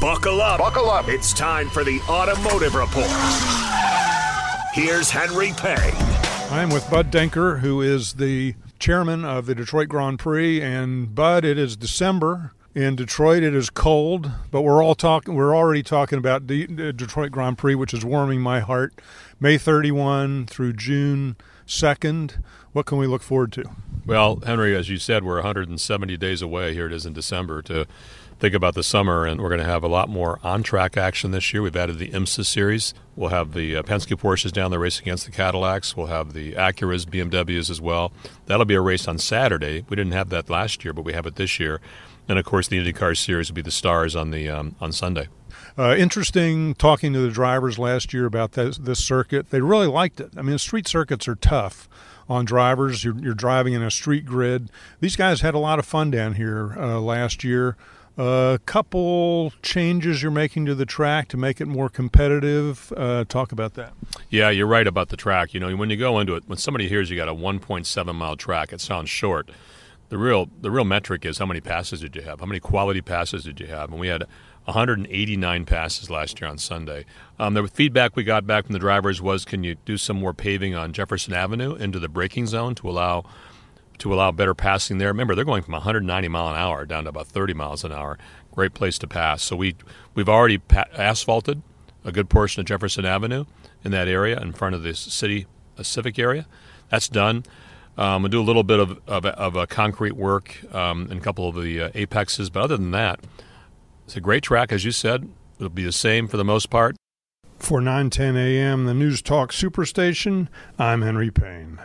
Buckle up. Buckle up. It's time for the Automotive Report. Here's Henry Payne. I'm with Bud Denker, who is the chairman of the Detroit Grand Prix. And Bud, it is December in Detroit. It is cold, but we're all talking. We're already talking about the Detroit Grand Prix, which is warming my heart. May 31 through June 2nd. What can we look forward to? Well, Henry, as you said, we're 170 days away. Here it is in December to think about the summer, and we're going to have a lot more on track action this year. We've added the IMSA series. We'll have the uh, Penske Porsches down there racing against the Cadillacs. We'll have the Acuras, BMWs as well. That'll be a race on Saturday. We didn't have that last year, but we have it this year. And of course, the IndyCar series will be the stars on the um, on Sunday. Uh, interesting talking to the drivers last year about this, this circuit. They really liked it. I mean, street circuits are tough on drivers. You're, you're driving in a street grid. These guys had a lot of fun down here uh, last year. A uh, couple changes you're making to the track to make it more competitive. Uh, talk about that. Yeah, you're right about the track. You know, when you go into it, when somebody hears you got a 1.7 mile track, it sounds short. The real the real metric is how many passes did you have? How many quality passes did you have? And we had 189 passes last year on Sunday. Um, the feedback we got back from the drivers was, can you do some more paving on Jefferson Avenue into the braking zone to allow to allow better passing there? Remember, they're going from 190 mile an hour down to about 30 miles an hour. Great place to pass. So we we've already pa- asphalted a good portion of Jefferson Avenue in that area in front of the city civic area. That's done. Um, we'll do a little bit of, of, of a concrete work um, in a couple of the uh, apexes, but other than that, it's a great track, as you said. It'll be the same for the most part. For 910 a.m., the News Talk Superstation, I'm Henry Payne.